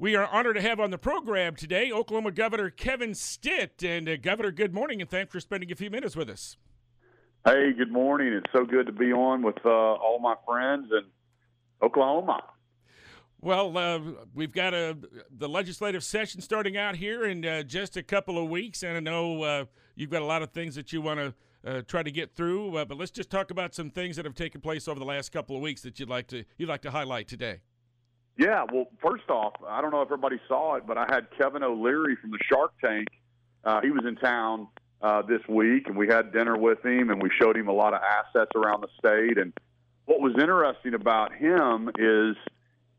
We are honored to have on the program today Oklahoma Governor Kevin Stitt. And uh, Governor, good morning, and thanks for spending a few minutes with us. Hey, good morning. It's so good to be on with uh, all my friends in Oklahoma. Well, uh, we've got a, the legislative session starting out here in uh, just a couple of weeks, and I know uh, you've got a lot of things that you want to uh, try to get through. Uh, but let's just talk about some things that have taken place over the last couple of weeks that you'd like to you'd like to highlight today. Yeah, well, first off, I don't know if everybody saw it, but I had Kevin O'Leary from the Shark Tank. Uh, he was in town uh, this week, and we had dinner with him, and we showed him a lot of assets around the state. And what was interesting about him is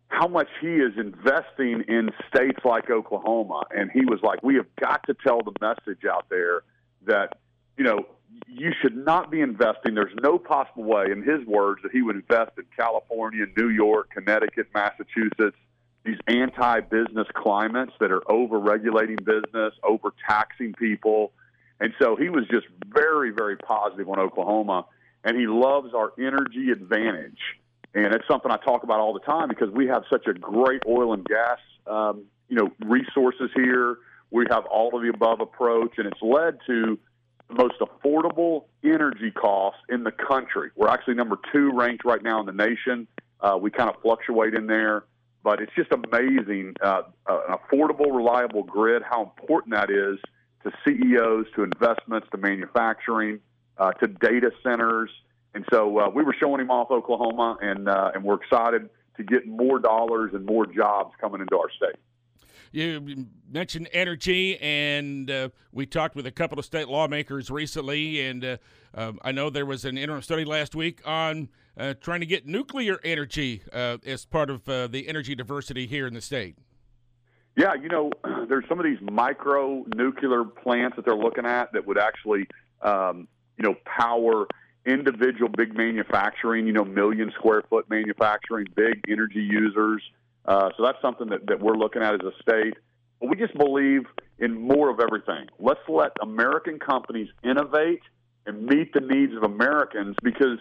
how much he is investing in states like Oklahoma. And he was like, "We have got to tell the message out there that you know you should not be investing. There's no possible way, in his words, that he would invest in California, New York, Connecticut, Massachusetts, these anti business climates that are over regulating business, over taxing people. And so he was just very, very positive on Oklahoma. And he loves our energy advantage. And it's something I talk about all the time because we have such a great oil and gas, um, you know, resources here. We have all of the above approach, and it's led to most affordable energy costs in the country. We're actually number two ranked right now in the nation. Uh, we kind of fluctuate in there, but it's just amazing uh, an affordable, reliable grid, how important that is to CEOs, to investments, to manufacturing, uh, to data centers. And so uh, we were showing him off Oklahoma, and, uh, and we're excited to get more dollars and more jobs coming into our state. You mentioned energy, and uh, we talked with a couple of state lawmakers recently, and uh, um, I know there was an interim study last week on uh, trying to get nuclear energy uh, as part of uh, the energy diversity here in the state. Yeah, you know, there's some of these micro nuclear plants that they're looking at that would actually, um, you know, power individual big manufacturing, you know, million square foot manufacturing, big energy users. Uh, so that's something that, that we're looking at as a state. We just believe in more of everything. Let's let American companies innovate and meet the needs of Americans because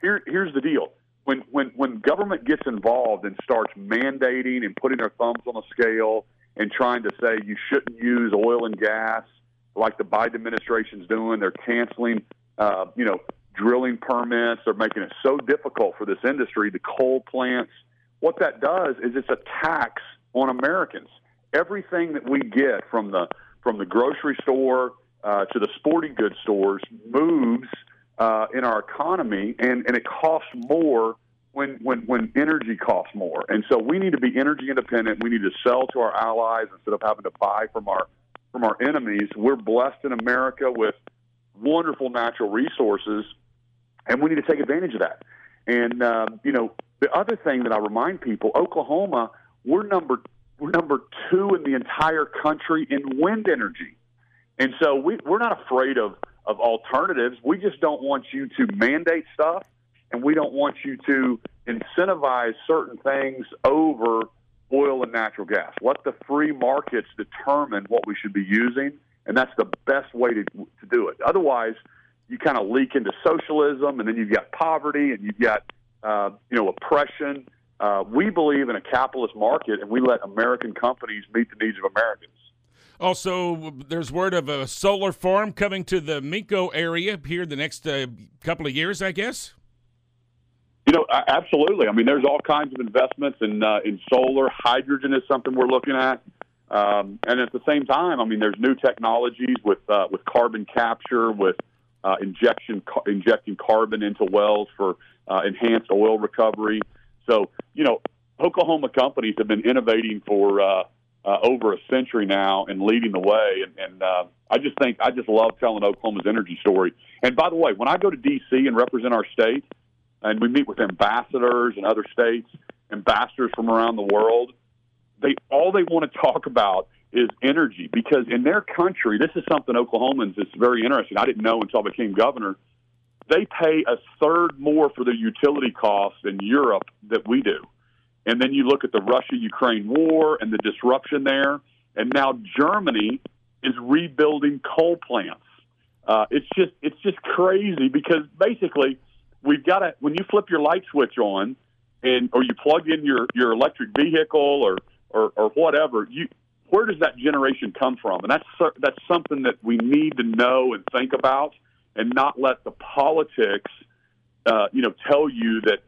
here, here's the deal. When, when, when government gets involved and starts mandating and putting their thumbs on the scale and trying to say you shouldn't use oil and gas like the Biden administration's doing, they're canceling, uh, you know, drilling permits. They're making it so difficult for this industry, the coal plants – what that does is it's a tax on Americans. Everything that we get from the from the grocery store uh, to the sporting goods stores moves uh, in our economy, and, and it costs more when, when when energy costs more. And so we need to be energy independent. We need to sell to our allies instead of having to buy from our from our enemies. We're blessed in America with wonderful natural resources, and we need to take advantage of that. And um, you know, the other thing that I remind people, Oklahoma, we're number we're number two in the entire country in wind energy, and so we, we're not afraid of of alternatives. We just don't want you to mandate stuff, and we don't want you to incentivize certain things over oil and natural gas. Let the free markets determine what we should be using, and that's the best way to to do it. Otherwise, you kind of leak into socialism, and then you've got poverty, and you've got uh, you know, oppression. Uh, we believe in a capitalist market, and we let American companies meet the needs of Americans. Also, there's word of a solar farm coming to the Minco area here in the next uh, couple of years, I guess. You know, absolutely. I mean, there's all kinds of investments in uh, in solar. Hydrogen is something we're looking at, um, and at the same time, I mean, there's new technologies with uh, with carbon capture, with uh, injection injecting carbon into wells for uh, enhanced oil recovery. So, you know, Oklahoma companies have been innovating for uh, uh, over a century now and leading the way. And, and uh, I just think I just love telling Oklahoma's energy story. And by the way, when I go to D.C. and represent our state, and we meet with ambassadors and other states, ambassadors from around the world, they all they want to talk about is energy because in their country, this is something Oklahomans is very interesting. I didn't know until I became governor they pay a third more for their utility costs in Europe that we do. And then you look at the Russia Ukraine war and the disruption there. And now Germany is rebuilding coal plants. Uh, it's just it's just crazy because basically we've got to when you flip your light switch on and or you plug in your your electric vehicle or or, or whatever, you where does that generation come from? And that's that's something that we need to know and think about, and not let the politics, uh, you know, tell you that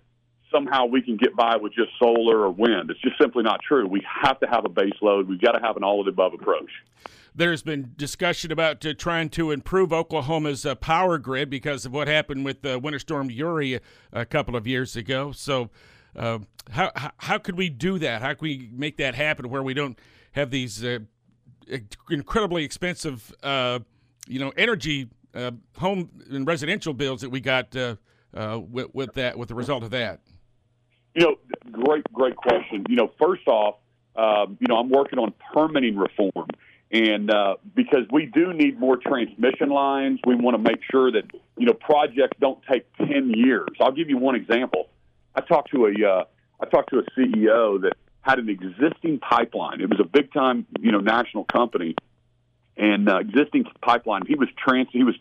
somehow we can get by with just solar or wind. It's just simply not true. We have to have a base load. We've got to have an all of the above approach. There's been discussion about uh, trying to improve Oklahoma's uh, power grid because of what happened with uh, Winter Storm Uri a couple of years ago. So, uh, how, how, how could we do that? How can we make that happen where we don't have these uh, incredibly expensive, uh, you know, energy home and residential bills that we got with, with that with the result of that? You know, great, great question. You know, first off, um, you know, I'm working on permitting reform. And uh, because we do need more transmission lines, we want to make sure that you know projects don't take ten years. I'll give you one example. I talked to a uh, I talked to a CEO that had an existing pipeline. It was a big time you know national company, and uh, existing pipeline. He was trans he was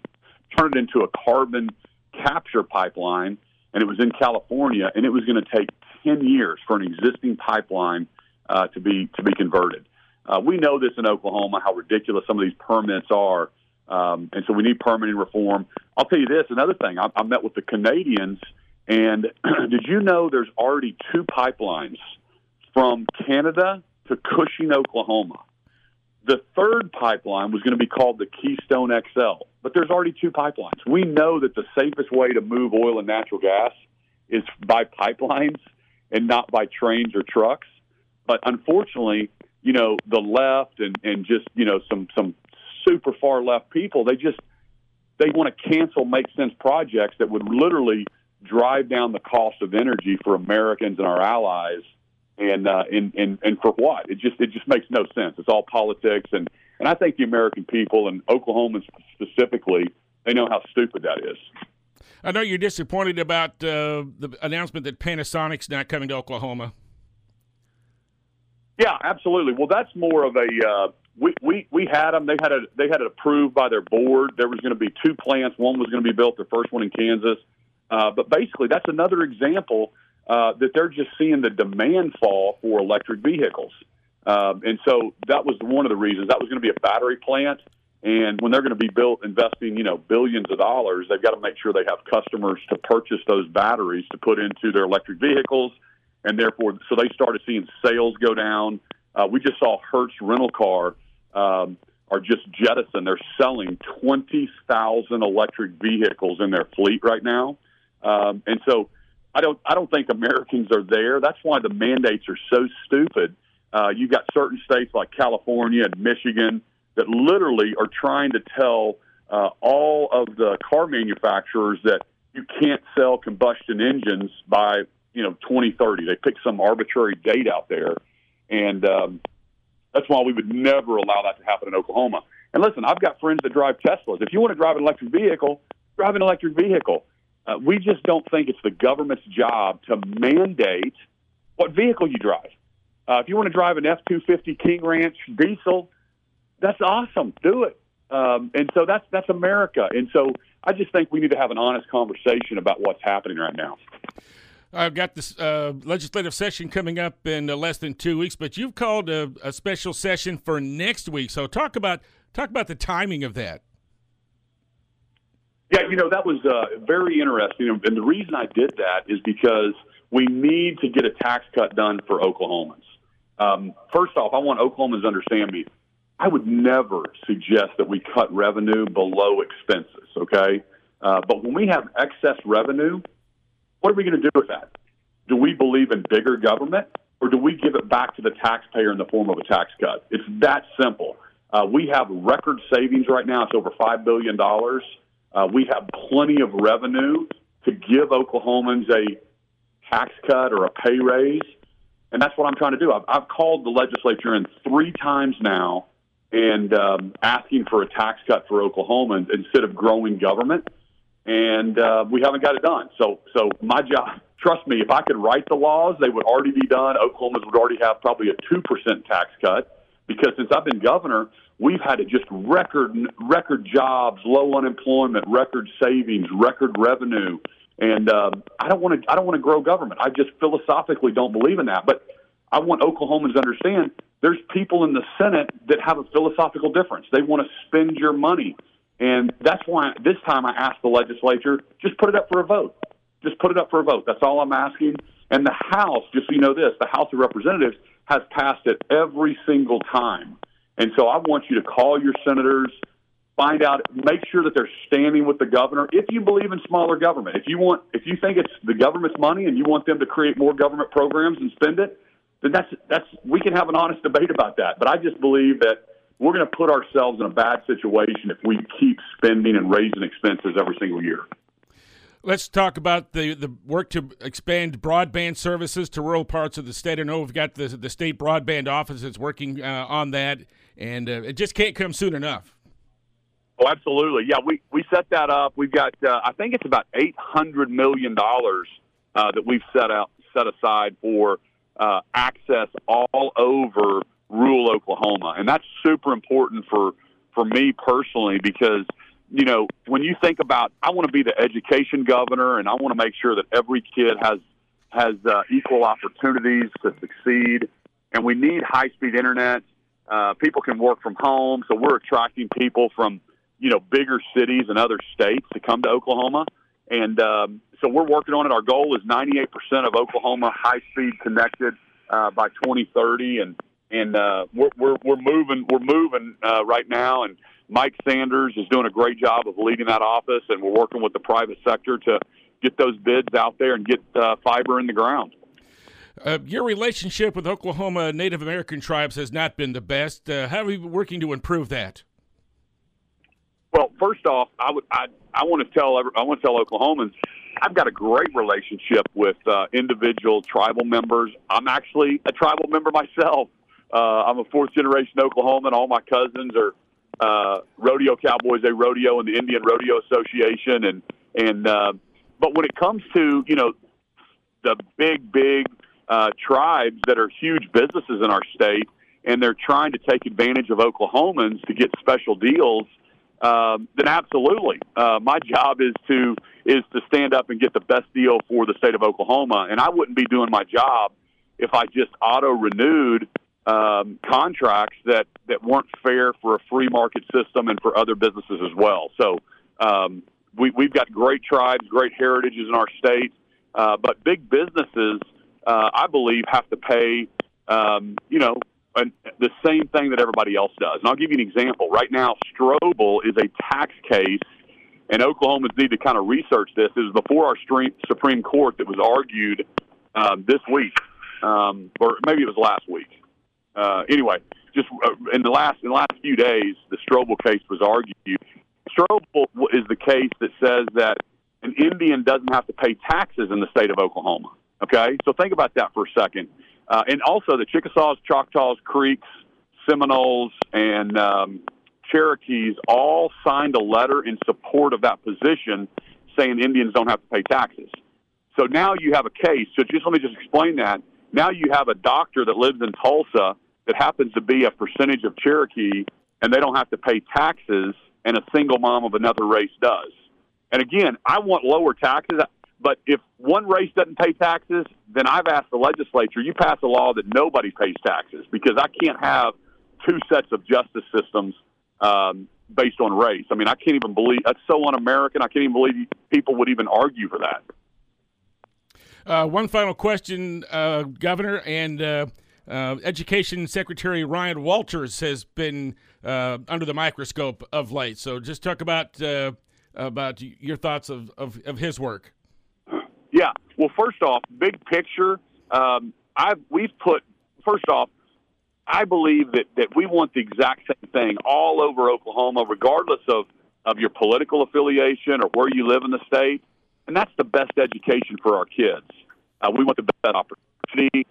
turned into a carbon capture pipeline, and it was in California, and it was going to take ten years for an existing pipeline uh, to be to be converted. Uh, we know this in Oklahoma, how ridiculous some of these permits are. Um, and so we need permitting reform. I'll tell you this another thing. I, I met with the Canadians, and did you know there's already two pipelines from Canada to Cushing, Oklahoma? The third pipeline was going to be called the Keystone XL, but there's already two pipelines. We know that the safest way to move oil and natural gas is by pipelines and not by trains or trucks. But unfortunately, you know, the left and, and just, you know, some, some super far left people, they just, they want to cancel make sense projects that would literally drive down the cost of energy for Americans and our allies. And, uh, and, and, and for what? It just, it just makes no sense. It's all politics. And, and I think the American people and Oklahomans specifically, they know how stupid that is. I know you're disappointed about uh, the announcement that Panasonic's not coming to Oklahoma. Yeah, absolutely. Well, that's more of a uh, we, we we had them. They had a they had it approved by their board. There was going to be two plants. One was going to be built. The first one in Kansas. Uh, but basically, that's another example uh, that they're just seeing the demand fall for electric vehicles. Um, and so that was one of the reasons. That was going to be a battery plant. And when they're going to be built, investing you know billions of dollars, they've got to make sure they have customers to purchase those batteries to put into their electric vehicles and therefore, so they started seeing sales go down. Uh, we just saw Hertz rental car um, are just jettisoned. They're selling twenty thousand electric vehicles in their fleet right now, um, and so I don't I don't think Americans are there. That's why the mandates are so stupid. Uh, you've got certain states like California and Michigan that literally are trying to tell uh, all of the car manufacturers that you can't sell combustion engines by you know 2030. They picked some arbitrary date out there, and um, that's why we would never allow that to happen in Oklahoma. And listen, I've got friends that drive Teslas. If you want to drive an electric vehicle, drive an electric vehicle. Uh, we just don't think it's the government's job to mandate what vehicle you drive. Uh, if you want to drive an F two fifty King Ranch diesel, that's awesome. Do it. Um, and so that's that's America. And so I just think we need to have an honest conversation about what's happening right now. I've got this uh, legislative session coming up in uh, less than two weeks, but you've called a, a, special session for next week. So talk about talk about the timing of that. Yeah, you know that was uh, very interesting, and the reason I did that is because we need to get a tax cut done for Oklahomans. Um, first off, I want Oklahomans to understand me. I would never suggest that we cut revenue below expenses. Okay, uh, but when we have excess revenue what are we going to do with that? Do we believe in bigger government or do we give it back to the taxpayer in the form of a tax cut? It's that simple. Uh, we have record savings right now. It's over $5 billion. Uh, we have plenty of revenue to give Oklahomans a tax cut or a pay raise. And that's what I'm trying to do. I've, I've called the legislature in three times now and um, asking for a tax cut for Oklahomans instead of growing government and uh, we haven't got it done. So, so my job. Trust me, if I could write the laws, they would already be done. Oklahomans would already have probably a two percent tax cut because since I've been governor, we've had just record record jobs, low unemployment, record savings, record revenue, and um, I don't want to I don't want to grow government. I just philosophically don't believe in that. But I want Oklahomans to understand there's people in the Senate that have a philosophical difference. They want to spend your money. And that's why this time I asked the legislature, just put it up for a vote. Just put it up for a vote. That's all I'm asking. And the House, just so you know this, the House of Representatives has passed it every single time. And so I want you to call your senators, find out, make sure that they're standing with the governor. If you believe in smaller government, if you want, if you think it's the government's money and you want them to create more government programs and spend it, then that's that's we can have an honest debate about that. But I just believe that we're going to put ourselves in a bad situation if we keep spending and raising expenses every single year. Let's talk about the, the work to expand broadband services to rural parts of the state. I know we've got the, the state broadband office that's working uh, on that, and uh, it just can't come soon enough. Oh, absolutely. Yeah, we, we set that up. We've got, uh, I think it's about $800 million uh, that we've set out set aside for uh, access all over rural Oklahoma, and that's super important for for me personally because you know when you think about I want to be the education governor, and I want to make sure that every kid has has uh, equal opportunities to succeed, and we need high speed internet. Uh, people can work from home, so we're attracting people from you know bigger cities and other states to come to Oklahoma, and um, so we're working on it. Our goal is 98% of Oklahoma high speed connected uh, by 2030, and and uh, we're, we're we're moving we're moving uh, right now, and Mike Sanders is doing a great job of leading that office, and we're working with the private sector to get those bids out there and get uh, fiber in the ground. Uh, your relationship with Oklahoma Native American tribes has not been the best. Uh, how are you working to improve that? Well, first off, I would I, I want to tell I want to tell Oklahomans I've got a great relationship with uh, individual tribal members. I'm actually a tribal member myself. Uh, I'm a fourth generation Oklahoman. All my cousins are uh, rodeo cowboys. They rodeo in the Indian Rodeo Association, and and uh, but when it comes to you know the big big uh, tribes that are huge businesses in our state, and they're trying to take advantage of Oklahomans to get special deals, um, then absolutely, uh, my job is to is to stand up and get the best deal for the state of Oklahoma, and I wouldn't be doing my job if I just auto renewed um, contracts that that weren't fair for a free market system and for other businesses as well. So um, we, we've got great tribes, great heritages in our state, uh, but big businesses, uh, I believe, have to pay, um, you know, an, the same thing that everybody else does. And I'll give you an example. Right now, Stroble is a tax case, and Oklahomans need to kind of research this. It was before our Supreme Court that was argued um, this week, um, or maybe it was last week uh, anyway, just uh, in the last in the last few days, the Stroble case was argued. Stroble is the case that says that an Indian doesn't have to pay taxes in the state of Oklahoma. Okay, so think about that for a second. Uh, and also, the Chickasaws, Choctaws, Creeks, Seminoles, and um, Cherokees all signed a letter in support of that position, saying Indians don't have to pay taxes. So now you have a case. So just let me just explain that. Now you have a doctor that lives in Tulsa that happens to be a percentage of Cherokee, and they don't have to pay taxes, and a single mom of another race does. And again, I want lower taxes, but if one race doesn't pay taxes, then I've asked the legislature, you pass a law that nobody pays taxes because I can't have two sets of justice systems um, based on race. I mean, I can't even believe that's so un-American. I can't even believe people would even argue for that. Uh, one final question, uh, Governor, and uh, uh Education Secretary Ryan Walters has been uh, under the microscope of late. So, just talk about uh, about your thoughts of, of, of, his work. Yeah. Well, first off, big picture, um, I've we've put first off. I believe that, that we want the exact same thing all over Oklahoma, regardless of, of your political affiliation or where you live in the state and that's the best education for our kids. Uh, we want the best opportunity,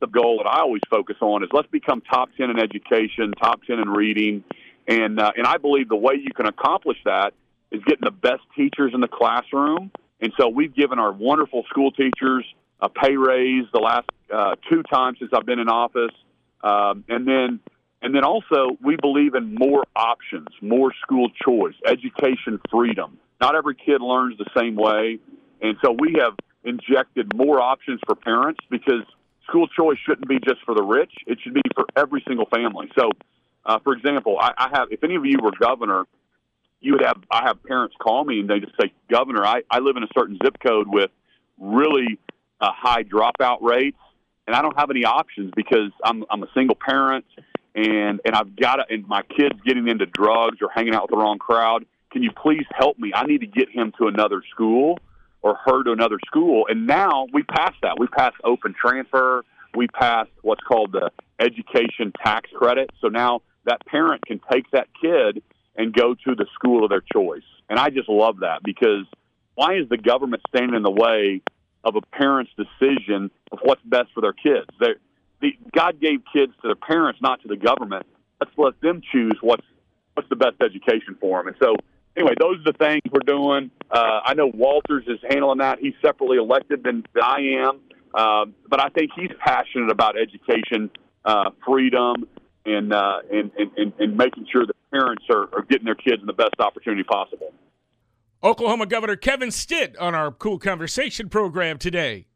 the goal that I always focus on is let's become top ten in education, top ten in reading, and uh, and I believe the way you can accomplish that is getting the best teachers in the classroom. And so we've given our wonderful school teachers a pay raise the last uh, two times since I've been in office, um, and then and then also we believe in more options, more school choice, education freedom. Not every kid learns the same way. And so we have injected more options for parents because school choice shouldn't be just for the rich; it should be for every single family. So, uh, for example, I, I have if any of you were governor, you would have I have parents call me and they just say, "Governor, I, I live in a certain zip code with really uh, high dropout rates, and I don't have any options because I'm I'm a single parent." And and I've got to, and my kid's getting into drugs or hanging out with the wrong crowd. Can you please help me? I need to get him to another school or her to another school. And now we passed that. We passed open transfer. We passed what's called the education tax credit. So now that parent can take that kid and go to the school of their choice. And I just love that because why is the government standing in the way of a parent's decision of what's best for their kids? They're, the, God gave kids to their parents, not to the government. Let's let them choose what's what's the best education for them. And so anyway, those are the things we're doing. Uh, I know Walters is handling that. He's separately elected than, I am, uh, but I think he's passionate about education, uh, freedom, and, uh, and, and, and making sure that parents are, are getting their kids the best opportunity possible. Oklahoma Governor Kevin Stitt on our KOOL Konversation program today.